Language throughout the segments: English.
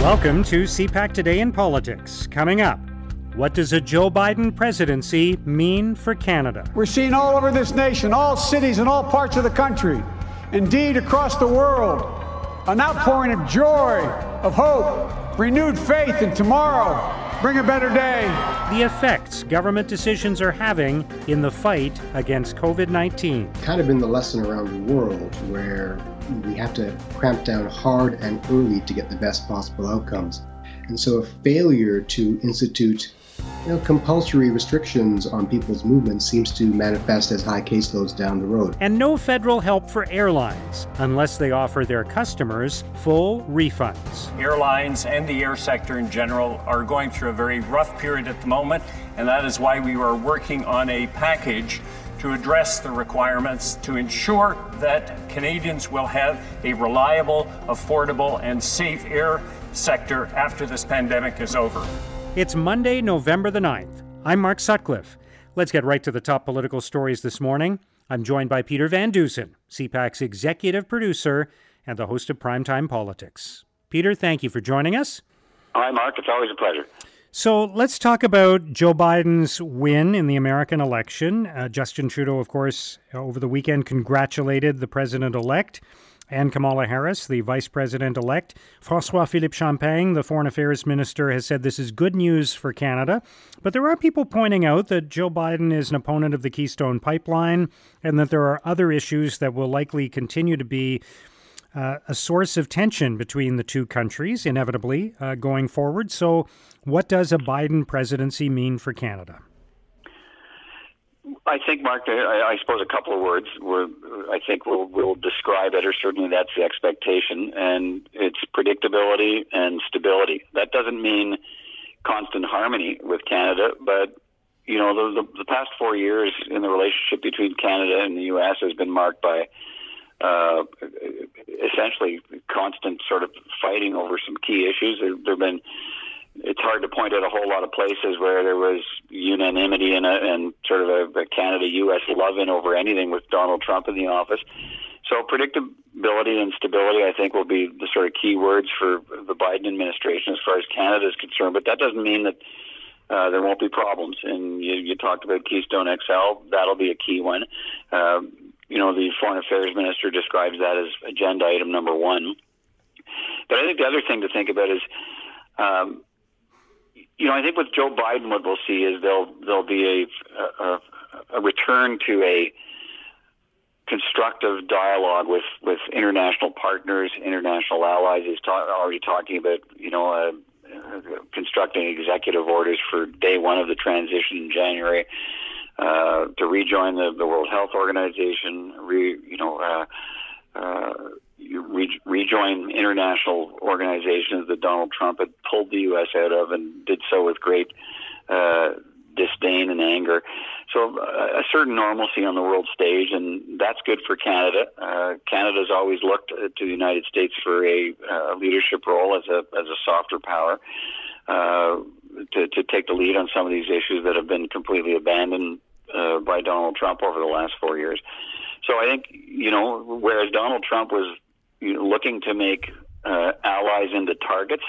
Welcome to CPAC Today in Politics. Coming up, what does a Joe Biden presidency mean for Canada? We're seeing all over this nation, all cities and all parts of the country, indeed across the world, an outpouring of joy, of hope, renewed faith in tomorrow. Bring a better day. The effects government decisions are having in the fight against COVID 19. Kind of been the lesson around the world where we have to cramp down hard and early to get the best possible outcomes. And so a failure to institute you know, compulsory restrictions on people's movements seems to manifest as high caseloads down the road. And no federal help for airlines unless they offer their customers full refunds. Airlines and the air sector in general are going through a very rough period at the moment, and that is why we are working on a package to address the requirements to ensure that Canadians will have a reliable, affordable, and safe air sector after this pandemic is over. It's Monday, November the 9th. I'm Mark Sutcliffe. Let's get right to the top political stories this morning. I'm joined by Peter Van Dusen, CPAC's executive producer and the host of Primetime Politics. Peter, thank you for joining us. Hi, Mark. It's always a pleasure. So let's talk about Joe Biden's win in the American election. Uh, Justin Trudeau, of course, over the weekend congratulated the president elect and Kamala Harris, the vice president elect. Francois Philippe Champagne, the foreign affairs minister, has said this is good news for Canada. But there are people pointing out that Joe Biden is an opponent of the Keystone Pipeline and that there are other issues that will likely continue to be. Uh, a source of tension between the two countries, inevitably, uh, going forward. So, what does a Biden presidency mean for Canada? I think, Mark, I, I suppose a couple of words. We're, I think we'll, we'll describe it, or certainly that's the expectation, and it's predictability and stability. That doesn't mean constant harmony with Canada, but you know, the, the, the past four years in the relationship between Canada and the U.S. has been marked by uh, essentially constant sort of fighting over some key issues. There, there have been it's hard to point at a whole lot of places where there was unanimity and, a, and sort of a, a Canada-U.S. love-in over anything with Donald Trump in the office. So predictability and stability, I think, will be the sort of key words for the Biden administration as far as Canada is concerned. But that doesn't mean that uh, there won't be problems. And you, you talked about Keystone XL; that'll be a key one. Uh, you know, the foreign affairs minister describes that as agenda item number one. But I think the other thing to think about is um, you know, I think with Joe Biden, what we'll see is there'll there'll be a, a, a return to a constructive dialogue with with international partners, international allies. He's ta- already talking about you know uh, uh, constructing executive orders for day one of the transition in January uh, to rejoin the, the World Health Organization. Re, you know. Uh, uh, re- rejoin international organizations that Donald Trump had pulled the U.S. out of and did so with great uh, disdain and anger. So uh, a certain normalcy on the world stage, and that's good for Canada. Uh, Canada's always looked to the United States for a uh, leadership role as a as a softer power. Uh, to, to take the lead on some of these issues that have been completely abandoned uh, by Donald Trump over the last four years. So I think you know, whereas Donald Trump was you know, looking to make uh, allies into targets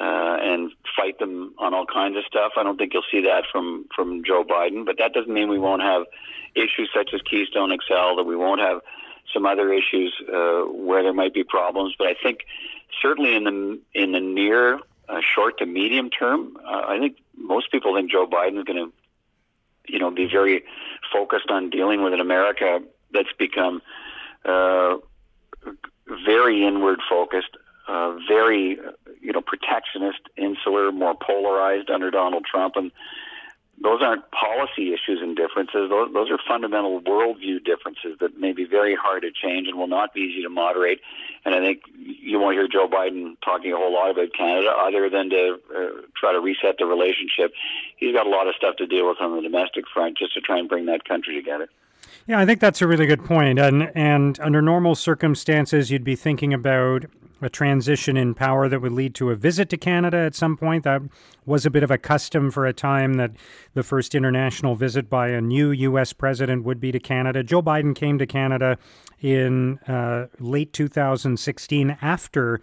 uh, and fight them on all kinds of stuff. I don't think you'll see that from from Joe Biden, but that doesn't mean we won't have issues such as Keystone XL, that we won't have some other issues uh, where there might be problems. But I think certainly in the in the near uh, short to medium term, uh, I think most people think Joe Biden is going to, you know, be very focused on dealing with an America that's become uh, very inward focused, uh, very you know protectionist, insular, more polarized under Donald Trump, and those aren't policy issues and differences. Those, those are fundamental worldview differences that may be very hard to change and will not be easy to moderate. And I think you won't hear Joe Biden talking a whole lot about Canada other than to uh, try to reset the relationship. He's got a lot of stuff to deal with on the domestic front just to try and bring that country together. Yeah, I think that's a really good point. And and under normal circumstances, you'd be thinking about a transition in power that would lead to a visit to Canada at some point. That was a bit of a custom for a time that the first international visit by a new U.S. president would be to Canada. Joe Biden came to Canada in uh, late 2016 after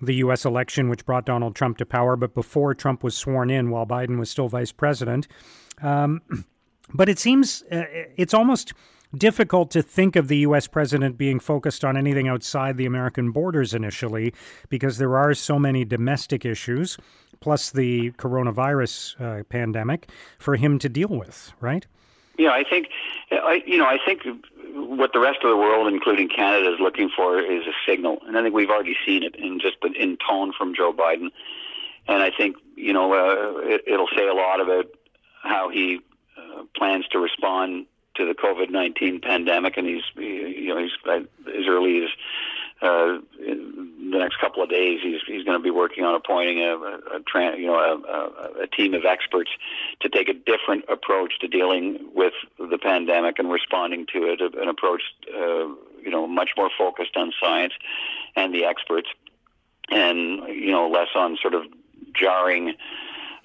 the U.S. election, which brought Donald Trump to power, but before Trump was sworn in while Biden was still vice president. Um, but it seems uh, it's almost difficult to think of the U.S. president being focused on anything outside the American borders initially because there are so many domestic issues, plus the coronavirus uh, pandemic, for him to deal with, right? Yeah, I think, I, you know, I think what the rest of the world, including Canada, is looking for is a signal, and I think we've already seen it in just the, in tone from Joe Biden, and I think you know uh, it, it'll say a lot about how he uh, plans to respond to the COVID nineteen pandemic, and he's you know he's as early as uh, the next couple of days, he's he's going to be working on appointing a, a, a you know a, a, team of experts to take a different approach to dealing with the pandemic and responding to it, an approach uh, you know much more focused on science and the experts, and you know less on sort of jarring.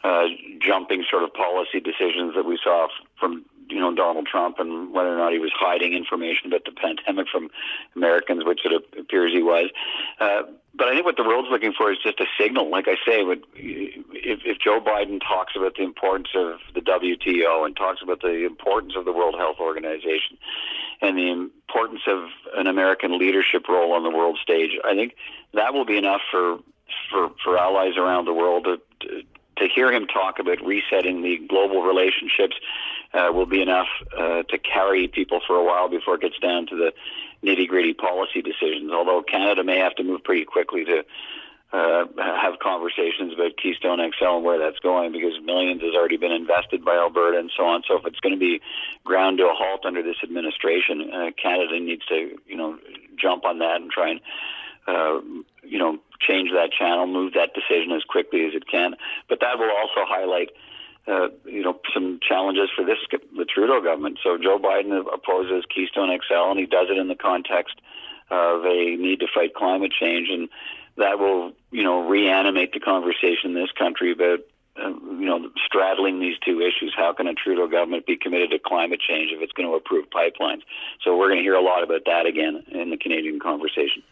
Uh, jumping sort of policy decisions that we saw from you know Donald Trump and whether or not he was hiding information about the pandemic from Americans, which it appears he was. Uh, but I think what the world's looking for is just a signal. Like I say, if, if Joe Biden talks about the importance of the WTO and talks about the importance of the World Health Organization and the importance of an American leadership role on the world stage, I think that will be enough for for, for allies around the world to, to to hear him talk about resetting the global relationships uh, will be enough uh, to carry people for a while before it gets down to the nitty gritty policy decisions. Although Canada may have to move pretty quickly to uh, have conversations about Keystone XL and where that's going because millions has already been invested by Alberta and so on. So if it's going to be ground to a halt under this administration, uh, Canada needs to, you know, jump on that and try and, uh, you know, change that channel, move that decision as quickly as it can. But that will also highlight uh, you know, some challenges for this the Trudeau government. So Joe Biden opposes Keystone XL, and he does it in the context of a need to fight climate change, and that will, you know, reanimate the conversation in this country about. Uh, you know, straddling these two issues. How can a Trudeau government be committed to climate change if it's going to approve pipelines? So we're going to hear a lot about that again in the Canadian conversation.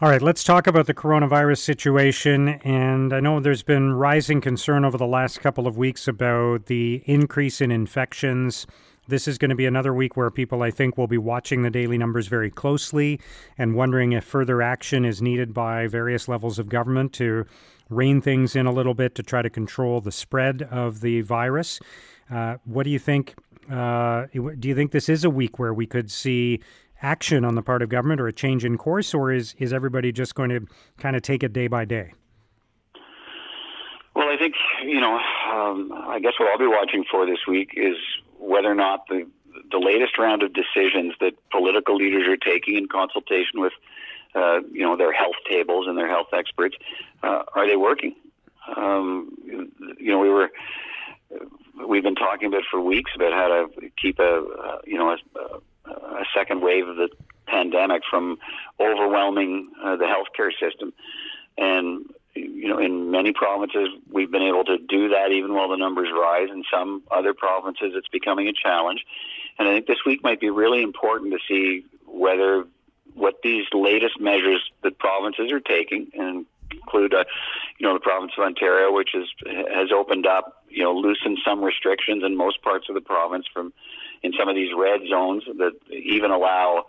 All right, let's talk about the coronavirus situation. And I know there's been rising concern over the last couple of weeks about the increase in infections. This is going to be another week where people, I think, will be watching the daily numbers very closely and wondering if further action is needed by various levels of government to rein things in a little bit to try to control the spread of the virus. Uh, what do you think? Uh, do you think this is a week where we could see action on the part of government or a change in course, or is, is everybody just going to kind of take it day by day? Well, I think, you know, um, I guess what I'll be watching for this week is whether or not the, the latest round of decisions that political leaders are taking in consultation with, uh, you know, their health tables and their health experts, uh, are they working? Um, you know, we were we've been talking about for weeks about how to keep a uh, you know a, a second wave of the pandemic from overwhelming uh, the healthcare system. And you know, in many provinces, we've been able to do that even while the numbers rise. In some other provinces, it's becoming a challenge. And I think this week might be really important to see whether what these latest measures that provinces are taking, and include, uh, you know, the province of Ontario, which is, has opened up, you know, loosened some restrictions in most parts of the province from in some of these red zones that even allow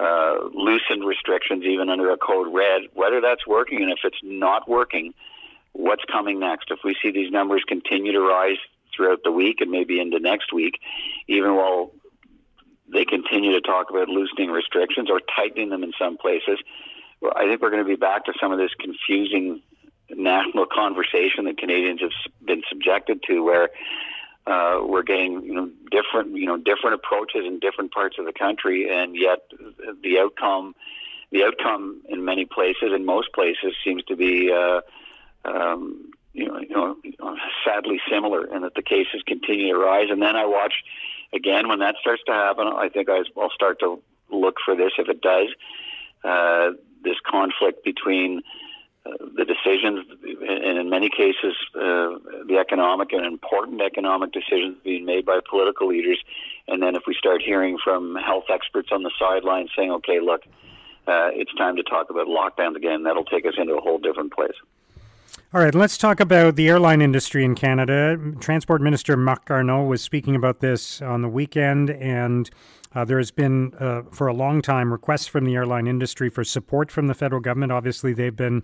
uh, loosened restrictions even under a code red, whether that's working and if it's not working, what's coming next? If we see these numbers continue to rise throughout the week and maybe into next week, even while they continue to talk about loosening restrictions or tightening them in some places, I think we're going to be back to some of this confusing national conversation that Canadians have been subjected to, where uh, we're getting you know different you know different approaches in different parts of the country, and yet the outcome the outcome in many places in most places seems to be uh, um, you know, you know sadly similar, and that the cases continue to rise. And then I watch again when that starts to happen. I think I'll start to look for this if it does. Uh, this conflict between the decisions, and in many cases, uh, the economic and important economic decisions being made by political leaders. And then if we start hearing from health experts on the sidelines saying, okay, look, uh, it's time to talk about lockdowns again. That'll take us into a whole different place. All right, let's talk about the airline industry in Canada. Transport Minister Marc Garneau was speaking about this on the weekend, and uh, there has been, uh, for a long time, requests from the airline industry for support from the federal government. Obviously, they've been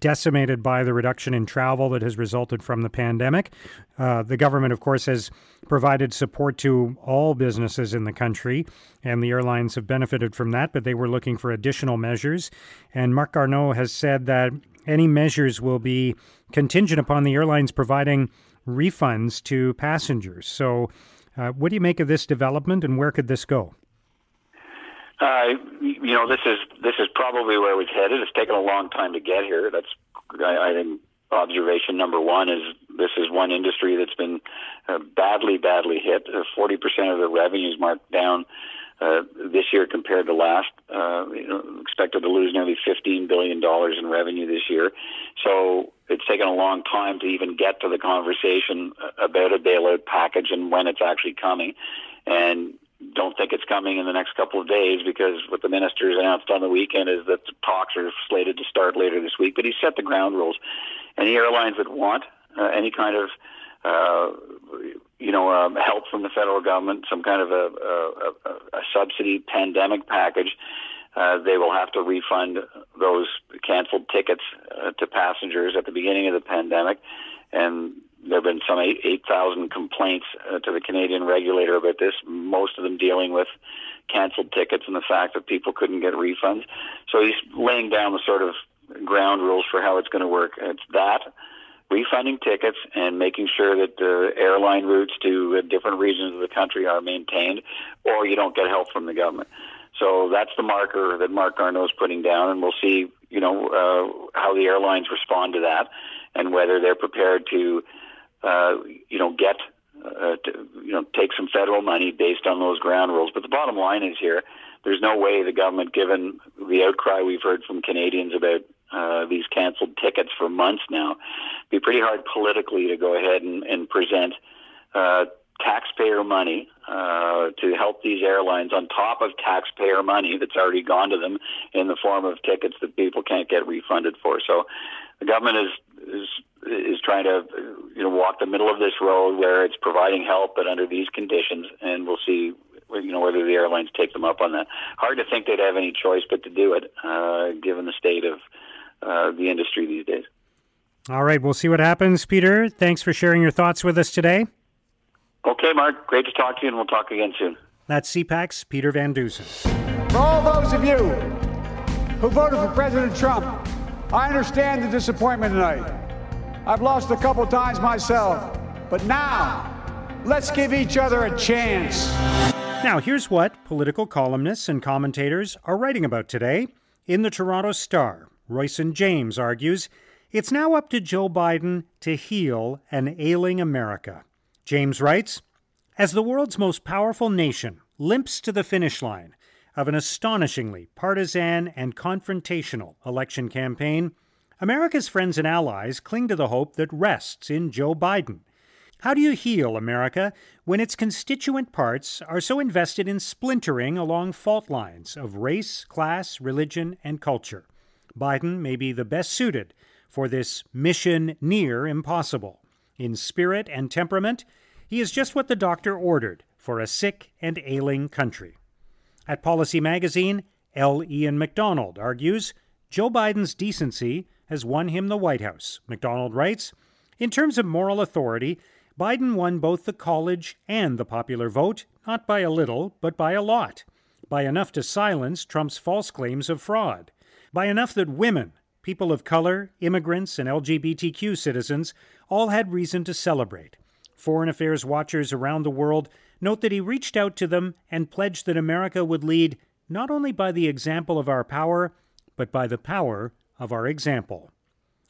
decimated by the reduction in travel that has resulted from the pandemic. Uh, the government, of course, has provided support to all businesses in the country, and the airlines have benefited from that, but they were looking for additional measures. And Marc Garneau has said that any measures will be contingent upon the airlines providing refunds to passengers. So, uh, what do you make of this development, and where could this go? Uh, you know, this is this is probably where was headed. It's taken a long time to get here. That's I, I think observation number one is this is one industry that's been uh, badly, badly hit. Uh, forty percent of the revenues marked down uh, this year compared to last. Uh, you know, expected to lose nearly fifteen billion dollars in revenue this year. So it's taken a long time to even get to the conversation about a bailout package and when it's actually coming. And don't think it's coming in the next couple of days because what the ministers announced on the weekend is that the talks are slated to start later this week. But he set the ground rules. Any airlines that want uh, any kind of uh, you know, um, help from the federal government, some kind of a, a, a subsidy pandemic package, uh, they will have to refund those canceled tickets uh, to passengers at the beginning of the pandemic. And there have been some 8,000 complaints uh, to the Canadian regulator about this, most of them dealing with canceled tickets and the fact that people couldn't get refunds. So he's laying down the sort of ground rules for how it's going to work. It's that refunding tickets and making sure that the airline routes to different regions of the country are maintained, or you don't get help from the government. So that's the marker that Marc Garneau is putting down, and we'll see, you know, uh, how the airlines respond to that, and whether they're prepared to, uh, you know, get, uh, to, you know, take some federal money based on those ground rules. But the bottom line is here: there's no way the government, given the outcry we've heard from Canadians about uh, these canceled tickets for months now. It'd be pretty hard politically to go ahead and, and present uh, taxpayer money uh, to help these airlines on top of taxpayer money that's already gone to them in the form of tickets that people can't get refunded for. So the government is is is trying to you know walk the middle of this road where it's providing help, but under these conditions, and we'll see you know whether the airlines take them up on that. Hard to think they'd have any choice but to do it, uh, given the state of uh, the industry these days. All right, we'll see what happens, Peter. Thanks for sharing your thoughts with us today. Okay, Mark. Great to talk to you, and we'll talk again soon. That's CPAC's Peter Van Dusen. For all those of you who voted for President Trump, I understand the disappointment tonight. I've lost a couple times myself, but now let's give each other a chance. Now, here's what political columnists and commentators are writing about today in the Toronto Star. Royson James argues it's now up to Joe Biden to heal an ailing America. James writes As the world's most powerful nation limps to the finish line of an astonishingly partisan and confrontational election campaign, America's friends and allies cling to the hope that rests in Joe Biden. How do you heal America when its constituent parts are so invested in splintering along fault lines of race, class, religion, and culture? Biden may be the best suited for this mission near impossible. In spirit and temperament, he is just what the doctor ordered for a sick and ailing country. At Policy Magazine, L. Ian MacDonald argues Joe Biden's decency has won him the White House. MacDonald writes In terms of moral authority, Biden won both the college and the popular vote, not by a little, but by a lot, by enough to silence Trump's false claims of fraud by enough that women, people of color, immigrants, and LGBTQ citizens all had reason to celebrate. Foreign affairs watchers around the world note that he reached out to them and pledged that America would lead not only by the example of our power, but by the power of our example.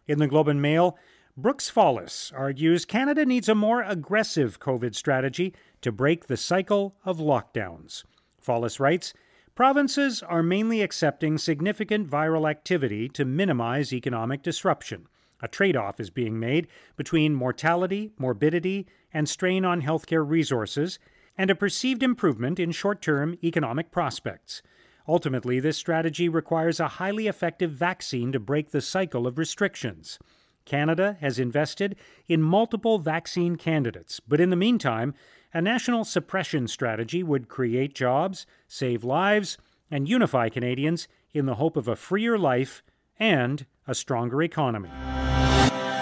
In the Globe and Mail, Brooks Fallis argues Canada needs a more aggressive COVID strategy to break the cycle of lockdowns. Fallis writes Provinces are mainly accepting significant viral activity to minimize economic disruption. A trade off is being made between mortality, morbidity, and strain on healthcare resources, and a perceived improvement in short term economic prospects. Ultimately, this strategy requires a highly effective vaccine to break the cycle of restrictions. Canada has invested in multiple vaccine candidates, but in the meantime, a national suppression strategy would create jobs, save lives, and unify Canadians in the hope of a freer life and a stronger economy.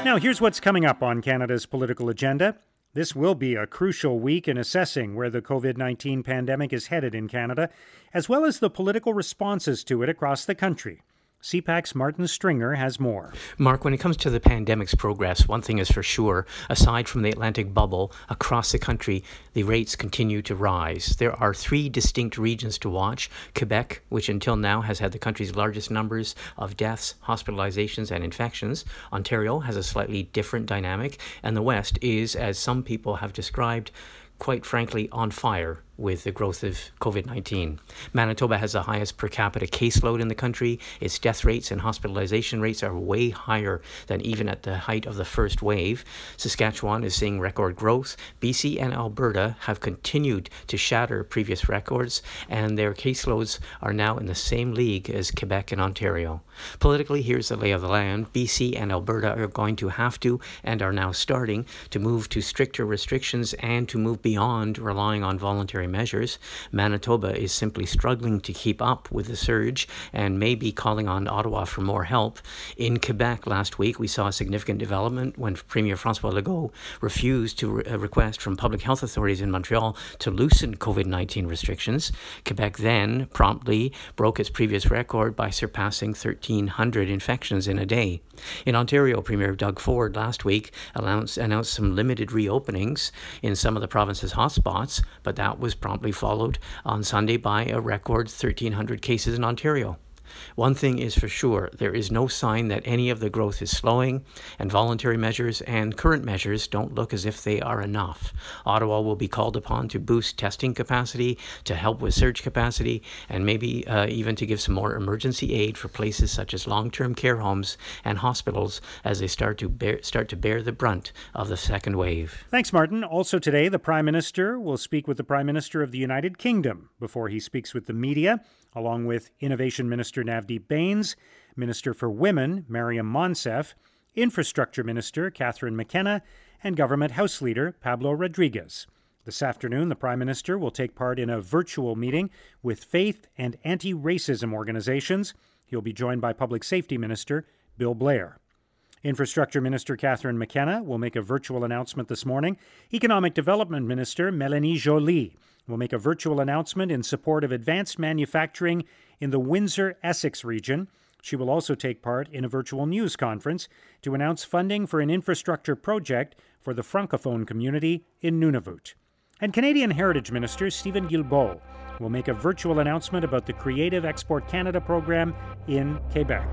Now, here's what's coming up on Canada's political agenda. This will be a crucial week in assessing where the COVID 19 pandemic is headed in Canada, as well as the political responses to it across the country. CPAC's Martin Stringer has more. Mark, when it comes to the pandemic's progress, one thing is for sure. Aside from the Atlantic bubble, across the country, the rates continue to rise. There are three distinct regions to watch Quebec, which until now has had the country's largest numbers of deaths, hospitalizations, and infections. Ontario has a slightly different dynamic. And the West is, as some people have described, quite frankly, on fire with the growth of COVID 19. Manitoba has the highest per capita caseload in the country. Its death rates and hospitalization rates are way higher than even at the height of the first wave. Saskatchewan is seeing record growth. BC and Alberta have continued to shatter previous records, and their caseloads are now in the same league as Quebec and Ontario. Politically, here's the lay of the land BC and Alberta are going to have to, and are now starting, to move to stricter restrictions and to move beyond relying on voluntary measures. Manitoba is simply struggling to keep up with the surge and may be calling on Ottawa for more help. In Quebec last week, we saw a significant development when Premier Francois Legault refused to re- uh, request from public health authorities in Montreal to loosen COVID 19 restrictions. Quebec then promptly broke its previous record by surpassing 1,300 infections in a day. In Ontario, Premier Doug Ford last week announced, announced some limited reopenings in some of the province's hotspots, but that was promptly followed on Sunday by a record 1,300 cases in Ontario. One thing is for sure there is no sign that any of the growth is slowing, and voluntary measures and current measures don't look as if they are enough. Ottawa will be called upon to boost testing capacity, to help with surge capacity, and maybe uh, even to give some more emergency aid for places such as long term care homes and hospitals as they start to, bear, start to bear the brunt of the second wave. Thanks, Martin. Also, today, the Prime Minister will speak with the Prime Minister of the United Kingdom before he speaks with the media along with Innovation Minister Navdeep Bains, Minister for Women Maryam Monsef, Infrastructure Minister Catherine McKenna, and Government House Leader Pablo Rodriguez. This afternoon, the Prime Minister will take part in a virtual meeting with faith and anti racism organizations. He'll be joined by Public Safety Minister Bill Blair. Infrastructure Minister Catherine McKenna will make a virtual announcement this morning. Economic Development Minister Melanie Joly will make a virtual announcement in support of advanced manufacturing in the Windsor Essex region. She will also take part in a virtual news conference to announce funding for an infrastructure project for the Francophone community in Nunavut. And Canadian Heritage Minister Steven Guilbeault will make a virtual announcement about the Creative Export Canada program in Quebec.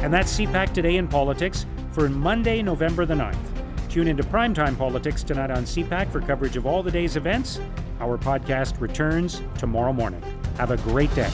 And that's CPAC Today in Politics for Monday, November the 9th. Tune into Primetime Politics tonight on CPAC for coverage of all the day's events. Our podcast returns tomorrow morning. Have a great day.